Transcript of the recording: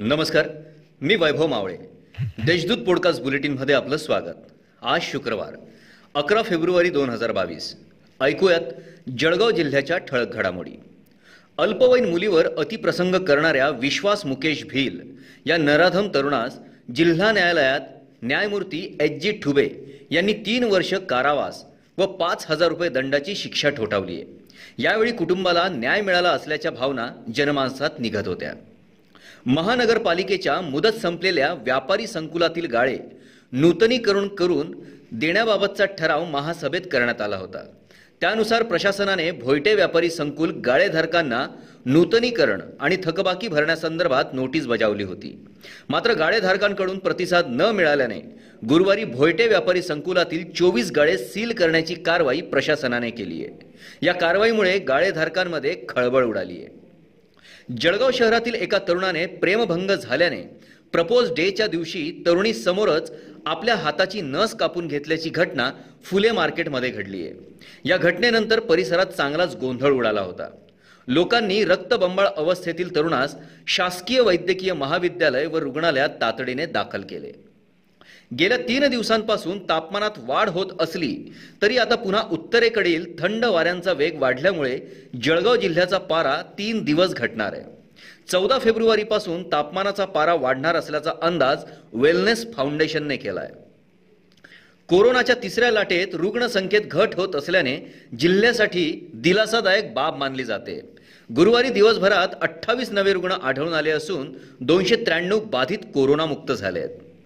नमस्कार मी वैभव मावळे. देशदूत पॉडकास्ट बुलेटिनमध्ये आपलं स्वागत. आज शुक्रवार अकरा फेब्रुवारी दोन हजार बावीस. ऐकूयात जळगाव जिल्ह्याच्या ठळक घडामोडी. अल्पवयीन मुलीवर अतिप्रसंग करणाऱ्या विश्वास मुकेश भील या नराधम तरुणास जिल्हा न्यायालयात न्यायमूर्ती एच जी ठुबे यांनी तीन वर्ष कारावास व पाच हजार रुपये दंडाची शिक्षा ठोठावली आहे यावेळी कुटुंबाला न्याय मिळाला असल्याच्या भावना जनमानसात निघत होत्या. महानगरपालिकेच्या मुदत संपलेल्या व्यापारी संकुलातील गाळे नूतनीकरण करून देण्याबाबतचा ठराव महासभेत करण्यात आला होता. त्यानुसार प्रशासनाने भोयटे व्यापारी संकुल गाळेधारकांना नूतनीकरण आणि थकबाकी भरण्यासंदर्भात नोटीस बजावली होती. मात्र गाळेधारकांकडून प्रतिसाद न मिळाल्याने गुरुवारी भोयटे व्यापारी संकुलातील चोवीस गाळे सील करण्याची कारवाई प्रशासनाने केली आहे या कारवाईमुळे गाळेधारकांमध्ये खळबळ उडाली आहे जळगाव शहरातील एका तरुणाने प्रेमभंग झाल्याने प्रपोज डेच्या दिवशी तरुणी समोरच आपल्या हाताची नस कापून घेतल्याची घटना फुले मार्केटमध्ये घडली आहे. या घटनेनंतर परिसरात चांगलाच गोंधळ उडाला होता. लोकांनी रक्तबंबाळ अवस्थेतील तरुणास शासकीय वैद्यकीय महाविद्यालय व रुग्णालयात तातडीने दाखल केले. गेल्या तीन दिवसांपासून तापमानात वाढ होत असली तरी आता पुन्हा उत्तरेकडील थंड वाऱ्यांचा वेग वाढल्यामुळे जळगाव जिल्ह्याचा पारा तीन दिवस घटणार आहे. चौदा फेब्रुवारीपासून तापमानाचा पारा वाढणार असल्याचा अंदाज वेलनेस फाउंडेशनने केला आहे कोरोनाच्या तिसऱ्या लाटेत रुग्णसंख्येत घट होत असल्याने जिल्ह्यासाठी दिलासादायक बाब मानली जाते. गुरुवारी दिवसभरात अठ्ठावीस नवे रुग्ण आढळून आले असून दोनशे त्र्याण्णव बाधित कोरोनामुक्त झाले आहेत